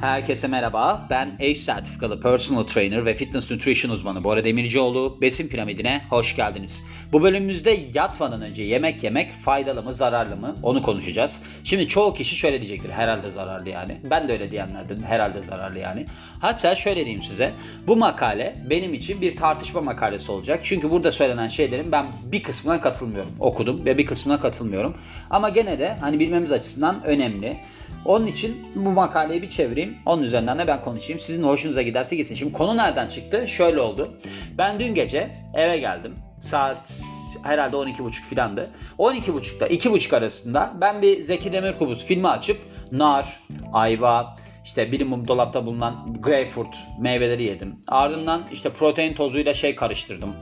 Herkese merhaba. Ben ACE sertifikalı personal trainer ve fitness nutrition uzmanı Bora Demircioğlu. Besin piramidine hoş geldiniz. Bu bölümümüzde yatmadan önce yemek yemek faydalı mı zararlı mı onu konuşacağız. Şimdi çoğu kişi şöyle diyecektir. Herhalde zararlı yani. Ben de öyle diyenlerden herhalde zararlı yani. Hatta şöyle diyeyim size. Bu makale benim için bir tartışma makalesi olacak. Çünkü burada söylenen şeylerin ben bir kısmına katılmıyorum. Okudum ve bir kısmına katılmıyorum. Ama gene de hani bilmemiz açısından önemli. Onun için bu makaleyi bir çevireyim. Onun üzerinden de ben konuşayım. Sizin hoşunuza giderse gitsin. Şimdi konu nereden çıktı? Şöyle oldu. Ben dün gece eve geldim. Saat herhalde 12.30 filandı. 12.30'da 2.30 arasında ben bir Zeki Demirkubuz filmi açıp nar, ayva, işte bilimum dolapta bulunan greyfurt meyveleri yedim. Ardından işte protein tozuyla şey karıştırdım.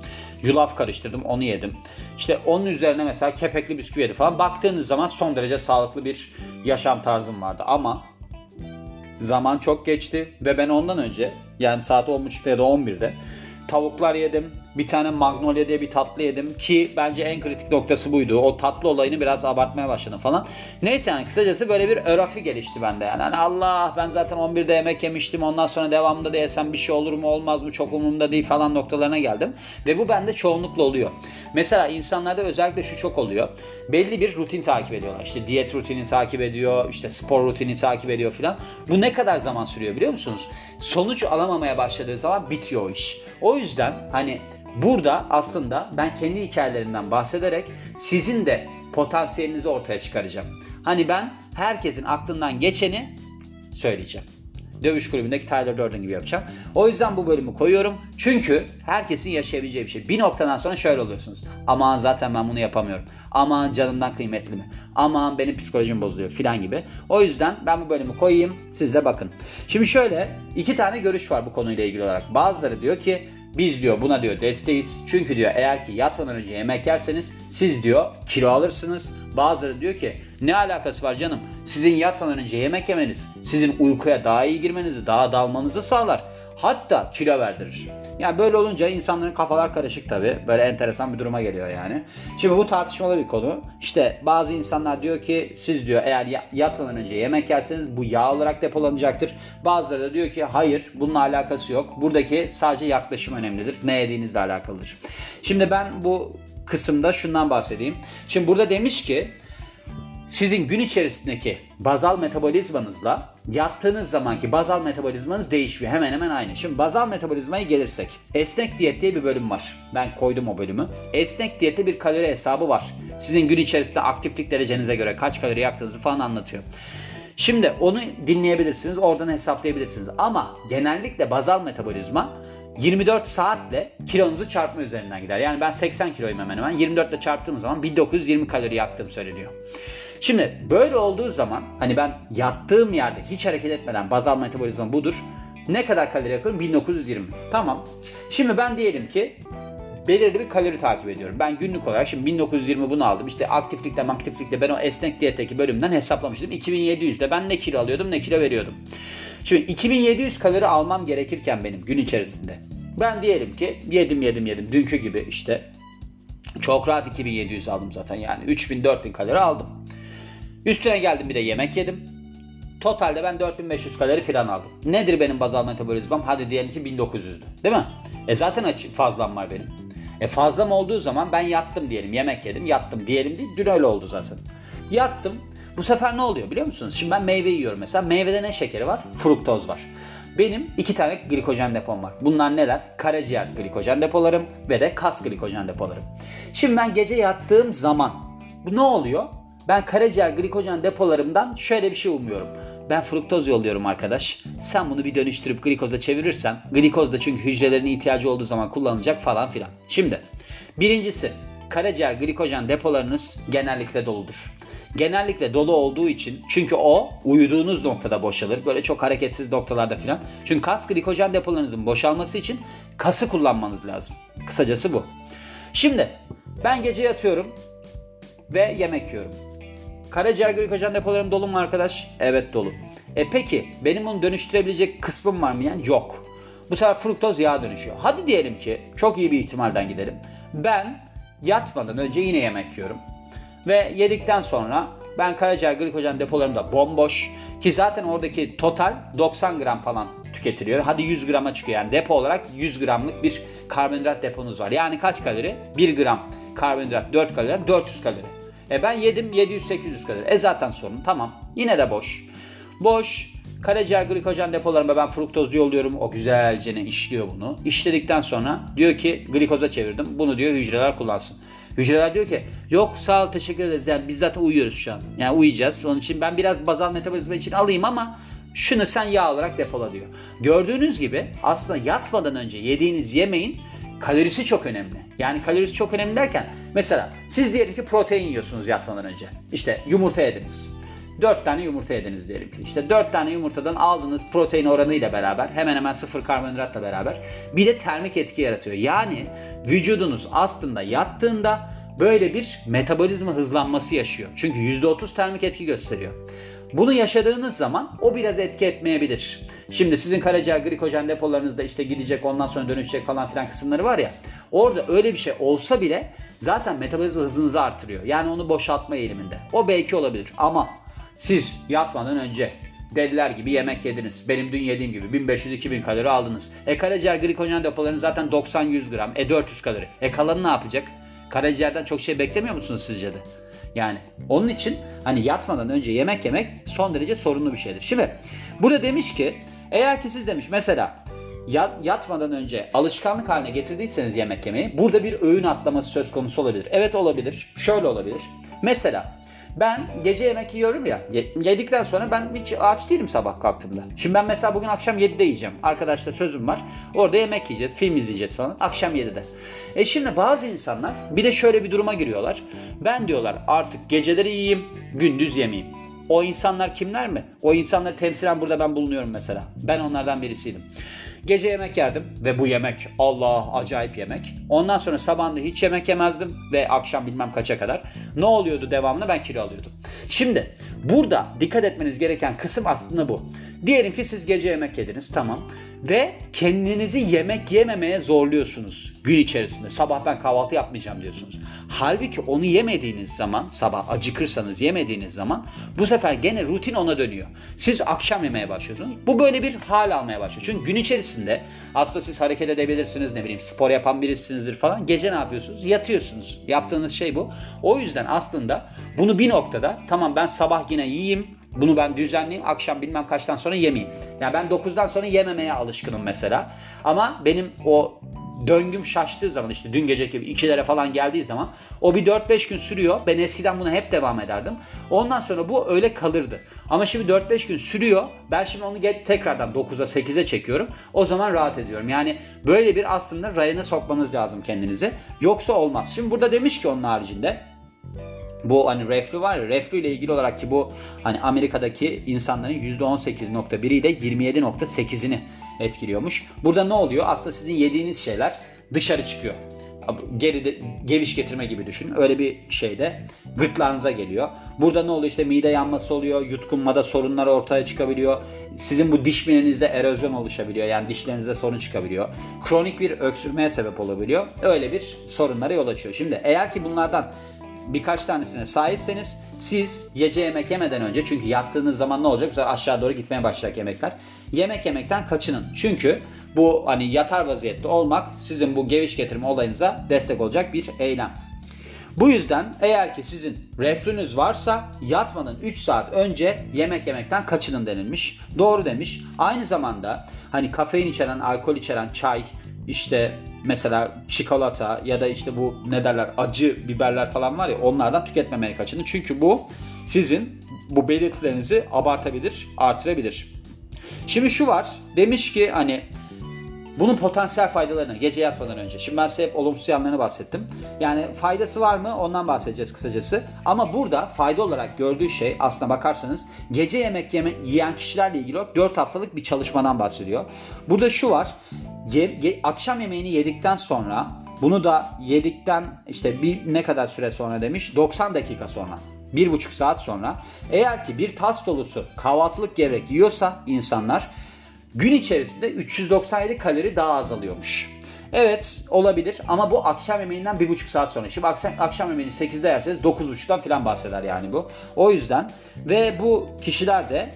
Yulaf karıştırdım onu yedim. İşte onun üzerine mesela kepekli bisküvi yedim falan. Baktığınız zaman son derece sağlıklı bir yaşam tarzım vardı. Ama zaman çok geçti ve ben ondan önce yani saat 10.30'da ya da 11'de tavuklar yedim. Bir tane Magnolia diye bir tatlı yedim ki bence en kritik noktası buydu. O tatlı olayını biraz abartmaya başladım falan. Neyse yani kısacası böyle bir örafi gelişti bende yani. Hani Allah ben zaten 11'de yemek yemiştim ondan sonra devamında da yesem bir şey olur mu olmaz mı çok umurumda değil falan noktalarına geldim. Ve bu bende çoğunlukla oluyor. Mesela insanlarda özellikle şu çok oluyor. Belli bir rutin takip ediyorlar. İşte diyet rutini takip ediyor, işte spor rutini takip ediyor filan. Bu ne kadar zaman sürüyor biliyor musunuz? Sonuç alamamaya başladığı zaman bitiyor o iş. O yüzden hani Burada aslında ben kendi hikayelerimden bahsederek sizin de potansiyelinizi ortaya çıkaracağım. Hani ben herkesin aklından geçeni söyleyeceğim. Dövüş kulübündeki Tyler Durden gibi yapacağım. O yüzden bu bölümü koyuyorum. Çünkü herkesin yaşayabileceği bir şey. Bir noktadan sonra şöyle oluyorsunuz. Aman zaten ben bunu yapamıyorum. Aman canımdan kıymetli mi? Aman benim psikolojim bozuluyor filan gibi. O yüzden ben bu bölümü koyayım. Siz de bakın. Şimdi şöyle iki tane görüş var bu konuyla ilgili olarak. Bazıları diyor ki biz diyor buna diyor desteğiz. Çünkü diyor eğer ki yatmadan önce yemek yerseniz siz diyor kilo alırsınız. Bazıları diyor ki ne alakası var canım? Sizin yatmadan önce yemek yemeniz sizin uykuya daha iyi girmenizi, daha dalmanızı sağlar. Hatta kilo verdirir. Yani böyle olunca insanların kafalar karışık tabi. Böyle enteresan bir duruma geliyor yani. Şimdi bu tartışmalı bir konu. İşte bazı insanlar diyor ki siz diyor eğer yatmadan önce yemek yerseniz bu yağ olarak depolanacaktır. Bazıları da diyor ki hayır bununla alakası yok. Buradaki sadece yaklaşım önemlidir. Ne yediğinizle alakalıdır. Şimdi ben bu kısımda şundan bahsedeyim. Şimdi burada demiş ki sizin gün içerisindeki bazal metabolizmanızla yattığınız zamanki bazal metabolizmanız değişmiyor. Hemen hemen aynı. Şimdi bazal metabolizmaya gelirsek. Esnek diyet diye bir bölüm var. Ben koydum o bölümü. Esnek diyette bir kalori hesabı var. Sizin gün içerisinde aktiflik derecenize göre kaç kalori yaktığınızı falan anlatıyor. Şimdi onu dinleyebilirsiniz. Oradan hesaplayabilirsiniz. Ama genellikle bazal metabolizma 24 saatle kilonuzu çarpma üzerinden gider. Yani ben 80 kiloyum hemen hemen. 24 ile çarptığım zaman 1920 kalori yaktığım söyleniyor. Şimdi böyle olduğu zaman hani ben yattığım yerde hiç hareket etmeden bazal metabolizma budur. Ne kadar kalori yakıyorum? 1920. Tamam. Şimdi ben diyelim ki belirli bir kalori takip ediyorum. Ben günlük olarak şimdi 1920 bunu aldım. İşte aktiflikle aktiflikle ben o esnek diyetteki bölümden hesaplamıştım. 2700'de ben ne kilo alıyordum ne kilo veriyordum. Şimdi 2700 kalori almam gerekirken benim gün içerisinde. Ben diyelim ki yedim yedim yedim dünkü gibi işte çok rahat 2700 aldım zaten yani 3000-4000 kalori aldım. Üstüne geldim bir de yemek yedim. Totalde ben 4500 kalori falan aldım. Nedir benim bazal metabolizmam? Hadi diyelim ki 1900'dü. Değil mi? E zaten açık fazlam var benim. E fazlam olduğu zaman ben yattım diyelim. Yemek yedim yattım diyelim değil. Dün öyle oldu zaten. Yattım. Bu sefer ne oluyor biliyor musunuz? Şimdi ben meyve yiyorum mesela. Meyvede ne şekeri var? Fruktoz var. Benim iki tane glikojen depom var. Bunlar neler? Karaciğer glikojen depolarım ve de kas glikojen depolarım. Şimdi ben gece yattığım zaman bu ne oluyor? Ben karaciğer glikojen depolarımdan şöyle bir şey umuyorum. Ben fruktoz yolluyorum arkadaş. Sen bunu bir dönüştürüp glikoza çevirirsen, glikoz da çünkü hücrelerin ihtiyacı olduğu zaman kullanılacak falan filan. Şimdi birincisi karaciğer glikojen depolarınız genellikle doludur. Genellikle dolu olduğu için çünkü o uyuduğunuz noktada boşalır. Böyle çok hareketsiz noktalarda filan. Çünkü kas glikojen depolarınızın boşalması için kası kullanmanız lazım. Kısacası bu. Şimdi ben gece yatıyorum ve yemek yiyorum. Karaciğer glikojen depolarım dolu mu arkadaş? Evet dolu. E peki benim bunu dönüştürebilecek kısmım var mı yani? Yok. Bu sefer fruktoz yağa dönüşüyor. Hadi diyelim ki çok iyi bir ihtimalden gidelim. Ben yatmadan önce yine yemek yiyorum. Ve yedikten sonra ben karaciğer glikojen depolarım da bomboş. Ki zaten oradaki total 90 gram falan tüketiliyor. Hadi 100 grama çıkıyor. Yani depo olarak 100 gramlık bir karbonhidrat deponuz var. Yani kaç kalori? 1 gram karbonhidrat 4 kalori 400 kalori. E ben yedim 700-800 kalori. E zaten sorun tamam. Yine de boş. Boş. Karaciğer glikojen depolarıma ben fruktoz yolluyorum. O güzelce ne işliyor bunu. İşledikten sonra diyor ki glikoza çevirdim. Bunu diyor hücreler kullansın. Hücreler diyor ki yok sağ ol teşekkür ederiz. Yani biz zaten uyuyoruz şu an. Yani uyuyacağız. Onun için ben biraz bazal metabolizma için alayım ama şunu sen yağ olarak depola diyor. Gördüğünüz gibi aslında yatmadan önce yediğiniz yemeğin kalorisi çok önemli. Yani kalorisi çok önemli derken mesela siz diyelim ki protein yiyorsunuz yatmadan önce. İşte yumurta yediniz. 4 tane yumurta yediniz diyelim ki. İşte 4 tane yumurtadan aldığınız protein oranı ile beraber hemen hemen sıfır karbonhidratla beraber bir de termik etki yaratıyor. Yani vücudunuz aslında yattığında böyle bir metabolizma hızlanması yaşıyor. Çünkü %30 termik etki gösteriyor. Bunu yaşadığınız zaman o biraz etki etmeyebilir. Şimdi sizin karaciğer glikojen depolarınızda işte gidecek ondan sonra dönüşecek falan filan kısımları var ya. Orada öyle bir şey olsa bile zaten metabolizma hızınızı artırıyor. Yani onu boşaltma eğiliminde. O belki olabilir ama siz yatmadan önce deliler gibi yemek yediniz. Benim dün yediğim gibi 1500-2000 kalori aldınız. E karaciğer glikojen depolarınız zaten 90-100 gram. E 400 kalori. E kalanı ne yapacak? Karaciğerden çok şey beklemiyor musunuz sizce de? Yani onun için hani yatmadan önce yemek yemek son derece sorunlu bir şeydir. Şimdi burada demiş ki eğer ki siz demiş mesela yatmadan önce alışkanlık haline getirdiyseniz yemek yemeyi burada bir öğün atlaması söz konusu olabilir. Evet olabilir. Şöyle olabilir. Mesela ben gece yemek yiyorum ya. Yedikten sonra ben hiç aç değilim sabah kalktığımda. Şimdi ben mesela bugün akşam 7'de yiyeceğim. Arkadaşla sözüm var. Orada yemek yiyeceğiz, film izleyeceğiz falan. Akşam 7'de. E şimdi bazı insanlar bir de şöyle bir duruma giriyorlar. Ben diyorlar artık geceleri yiyeyim, gündüz yemeyeyim. O insanlar kimler mi? O insanları temsilen burada ben bulunuyorum mesela. Ben onlardan birisiydim. Gece yemek yerdim ve bu yemek Allah acayip yemek. Ondan sonra sabahında hiç yemek yemezdim ve akşam bilmem kaça kadar. Ne oluyordu devamlı ben kilo alıyordum. Şimdi burada dikkat etmeniz gereken kısım aslında bu. Diyelim ki siz gece yemek yediniz tamam ve kendinizi yemek yememeye zorluyorsunuz gün içerisinde. Sabah ben kahvaltı yapmayacağım diyorsunuz. Halbuki onu yemediğiniz zaman sabah acıkırsanız yemediğiniz zaman bu sefer gene rutin ona dönüyor. Siz akşam yemeye başlıyorsunuz. Bu böyle bir hal almaya başlıyor. Çünkü gün içerisinde aslında siz hareket edebilirsiniz ne bileyim spor yapan birisinizdir falan. Gece ne yapıyorsunuz? Yatıyorsunuz. Yaptığınız şey bu. O yüzden aslında bunu bir noktada tamam ben sabah yine yiyeyim bunu ben düzenleyeyim. Akşam bilmem kaçtan sonra yemeyeyim. Yani ben 9'dan sonra yememeye alışkınım mesela. Ama benim o döngüm şaştığı zaman işte dün geceki gibi 2'lere falan geldiği zaman o bir 4-5 gün sürüyor. Ben eskiden buna hep devam ederdim. Ondan sonra bu öyle kalırdı. Ama şimdi 4-5 gün sürüyor. Ben şimdi onu tekrardan 9'a 8'e çekiyorum. O zaman rahat ediyorum. Yani böyle bir aslında rayına sokmanız lazım kendinizi. Yoksa olmaz. Şimdi burada demiş ki onun haricinde bu hani reflü var ya reflü ile ilgili olarak ki bu hani Amerika'daki insanların %18.1 ile 27.8'ini etkiliyormuş. Burada ne oluyor? Aslında sizin yediğiniz şeyler dışarı çıkıyor. Geride geviş getirme gibi düşünün. Öyle bir şeyde gırtlağınıza geliyor. Burada ne oluyor? İşte mide yanması oluyor. Yutkunmada sorunlar ortaya çıkabiliyor. Sizin bu diş minenizde erozyon oluşabiliyor. Yani dişlerinizde sorun çıkabiliyor. Kronik bir öksürmeye sebep olabiliyor. Öyle bir sorunlara yol açıyor. Şimdi eğer ki bunlardan birkaç tanesine sahipseniz siz gece yemek yemeden önce çünkü yattığınız zaman ne olacak? Mesela aşağı doğru gitmeye başlayacak yemekler. Yemek yemekten kaçının. Çünkü bu hani yatar vaziyette olmak sizin bu geviş getirme olayınıza destek olacak bir eylem. Bu yüzden eğer ki sizin reflünüz varsa yatmadan 3 saat önce yemek yemekten kaçının denilmiş. Doğru demiş. Aynı zamanda hani kafein içeren, alkol içeren çay, işte mesela çikolata ya da işte bu ne derler acı biberler falan var ya onlardan tüketmemeye kaçının. Çünkü bu sizin bu belirtilerinizi abartabilir, artırabilir. Şimdi şu var. Demiş ki hani bunun potansiyel faydalarını gece yatmadan önce. Şimdi ben size hep olumsuz yanlarını bahsettim. Yani faydası var mı ondan bahsedeceğiz kısacası. Ama burada fayda olarak gördüğü şey aslına bakarsanız gece yemek yeme, yiyen kişilerle ilgili 4 haftalık bir çalışmadan bahsediyor. Burada şu var. Ye, ye, akşam yemeğini yedikten sonra bunu da yedikten işte bir ne kadar süre sonra demiş 90 dakika sonra bir buçuk saat sonra eğer ki bir tas dolusu kahvaltılık gevrek yiyorsa insanlar gün içerisinde 397 kalori daha azalıyormuş. Evet olabilir ama bu akşam yemeğinden bir buçuk saat sonra. Şimdi akşam, akşam yemeğini 8'de yerseniz 9.30'dan falan bahseder yani bu. O yüzden ve bu kişiler de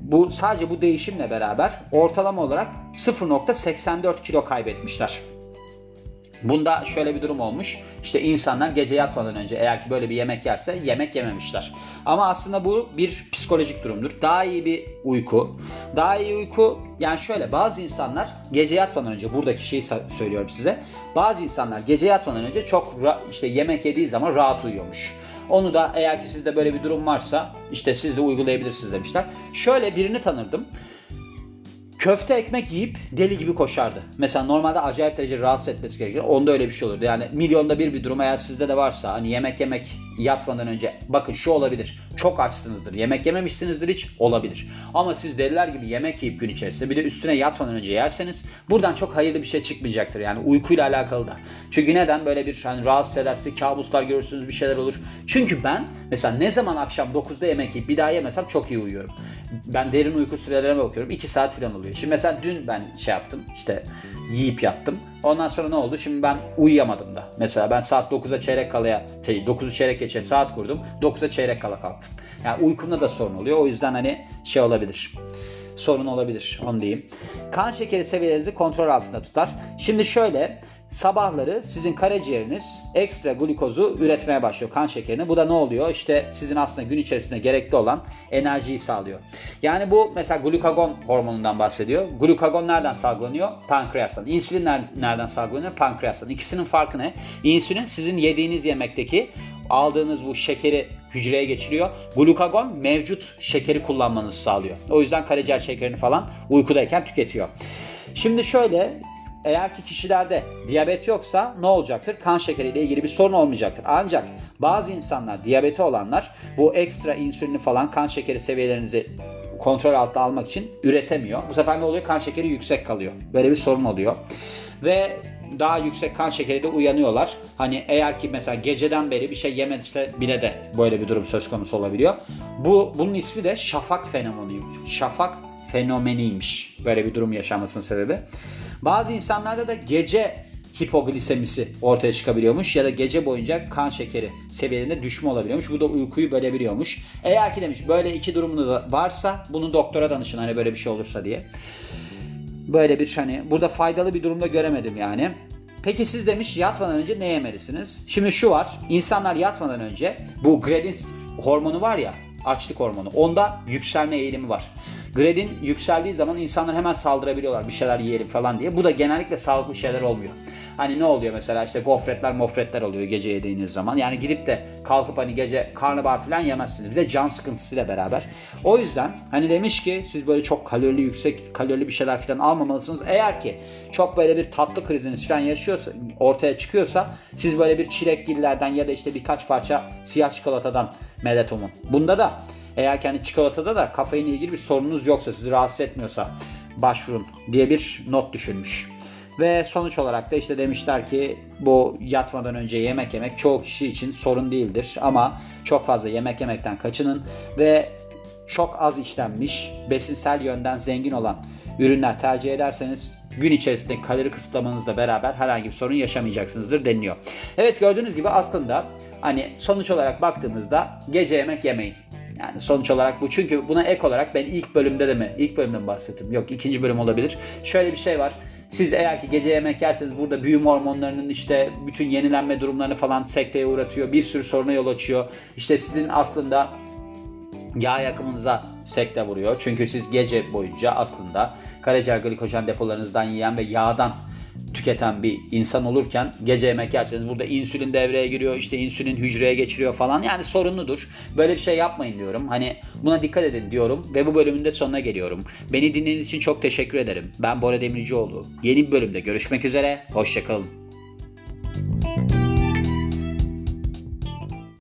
bu sadece bu değişimle beraber ortalama olarak 0.84 kilo kaybetmişler. Bunda şöyle bir durum olmuş. İşte insanlar gece yatmadan önce eğer ki böyle bir yemek yerse yemek yememişler. Ama aslında bu bir psikolojik durumdur. Daha iyi bir uyku. Daha iyi uyku yani şöyle bazı insanlar gece yatmadan önce buradaki şeyi söylüyorum size. Bazı insanlar gece yatmadan önce çok işte yemek yediği zaman rahat uyuyormuş. Onu da eğer ki sizde böyle bir durum varsa işte siz de uygulayabilirsiniz demişler. Şöyle birini tanırdım köfte ekmek yiyip deli gibi koşardı. Mesela normalde acayip derece rahatsız etmesi gerekir. Onda öyle bir şey olurdu. Yani milyonda bir bir durum eğer sizde de varsa hani yemek yemek yatmadan önce bakın şu olabilir. Çok açsınızdır. Yemek yememişsinizdir hiç olabilir. Ama siz deliler gibi yemek yiyip gün içerisinde bir de üstüne yatmadan önce yerseniz buradan çok hayırlı bir şey çıkmayacaktır. Yani uykuyla alakalı da. Çünkü neden böyle bir hani rahatsız ederse kabuslar görürsünüz bir şeyler olur. Çünkü ben mesela ne zaman akşam 9'da yemek yiyip bir daha yemesem çok iyi uyuyorum. Ben derin uyku sürelerime bakıyorum. 2 saat falan oluyor. Şimdi mesela dün ben şey yaptım işte yiyip yattım. Ondan sonra ne oldu? Şimdi ben uyuyamadım da. Mesela ben saat 9'a çeyrek kalaya, şey 9'u çeyrek geçe saat kurdum. 9'a çeyrek kala kalktım. Yani uykumda da sorun oluyor. O yüzden hani şey olabilir sorun olabilir onu diyeyim. Kan şekeri seviyelerinizi kontrol altında tutar. Şimdi şöyle sabahları sizin karaciğeriniz ekstra glikozu üretmeye başlıyor kan şekerini. Bu da ne oluyor? İşte sizin aslında gün içerisinde gerekli olan enerjiyi sağlıyor. Yani bu mesela glukagon hormonundan bahsediyor. Glukagon nereden salgılanıyor? Pankreastan. İnsülin nereden salgılanıyor? Pankreastan. İkisinin farkı ne? İnsülin sizin yediğiniz yemekteki aldığınız bu şekeri hücreye geçiriyor. Glukagon mevcut şekeri kullanmanızı sağlıyor. O yüzden karaciğer şekerini falan uykudayken tüketiyor. Şimdi şöyle eğer ki kişilerde diyabet yoksa ne olacaktır? Kan şekeriyle ilgili bir sorun olmayacaktır. Ancak bazı insanlar diyabeti olanlar bu ekstra insülini falan kan şekeri seviyelerinizi kontrol altına almak için üretemiyor. Bu sefer ne oluyor? Kan şekeri yüksek kalıyor. Böyle bir sorun oluyor. Ve daha yüksek kan şekeriyle uyanıyorlar. Hani eğer ki mesela geceden beri bir şey yemediyse bile de böyle bir durum söz konusu olabiliyor. Bu bunun ismi de şafak fenomeniymiş. Şafak fenomeniymiş. Böyle bir durum yaşamasının sebebi. Bazı insanlarda da gece hipoglisemisi ortaya çıkabiliyormuş ya da gece boyunca kan şekeri seviyelerinde düşme olabiliyormuş. Bu da uykuyu bölebiliyormuş. Eğer ki demiş böyle iki durumunuz varsa bunu doktora danışın hani böyle bir şey olursa diye. Böyle bir hani burada faydalı bir durumda göremedim yani. Peki siz demiş yatmadan önce ne yemelisiniz? Şimdi şu var. İnsanlar yatmadan önce bu grelin hormonu var ya açlık hormonu. Onda yükselme eğilimi var. Grelin yükseldiği zaman insanlar hemen saldırabiliyorlar bir şeyler yiyelim falan diye. Bu da genellikle sağlıklı şeyler olmuyor. Hani ne oluyor mesela işte gofretler mofretler oluyor gece yediğiniz zaman. Yani gidip de kalkıp hani gece karnabahar falan yemezsiniz. Bir de can sıkıntısıyla beraber. O yüzden hani demiş ki siz böyle çok kalorili yüksek kalorili bir şeyler falan almamalısınız. Eğer ki çok böyle bir tatlı kriziniz falan yaşıyorsa ortaya çıkıyorsa siz böyle bir çilekgillerden ya da işte birkaç parça siyah çikolatadan medet umun. Bunda da eğer kendi çikolatada da kafeinle ilgili bir sorununuz yoksa sizi rahatsız etmiyorsa başvurun diye bir not düşürmüş. Ve sonuç olarak da işte demişler ki bu yatmadan önce yemek yemek çoğu kişi için sorun değildir. Ama çok fazla yemek yemekten kaçının ve çok az işlenmiş, besinsel yönden zengin olan ürünler tercih ederseniz gün içerisinde kalori kısıtlamanızla beraber herhangi bir sorun yaşamayacaksınızdır deniliyor. Evet gördüğünüz gibi aslında hani sonuç olarak baktığımızda gece yemek yemeyin. Yani sonuç olarak bu. Çünkü buna ek olarak ben ilk bölümde de mi? İlk bölümden bahsettim. Yok ikinci bölüm olabilir. Şöyle bir şey var. Siz eğer ki gece yemek yerseniz burada büyüme hormonlarının işte bütün yenilenme durumlarını falan sekteye uğratıyor. Bir sürü soruna yol açıyor. İşte sizin aslında yağ yakımınıza sekte vuruyor. Çünkü siz gece boyunca aslında karaciğer glikojen depolarınızdan yiyen ve yağdan tüketen bir insan olurken gece yemek yerseniz burada insülin devreye giriyor işte insülin hücreye geçiriyor falan yani sorunludur. Böyle bir şey yapmayın diyorum. Hani buna dikkat edin diyorum ve bu bölümün de sonuna geliyorum. Beni dinlediğiniz için çok teşekkür ederim. Ben Bora Demircioğlu. Yeni bir bölümde görüşmek üzere. Hoşçakalın.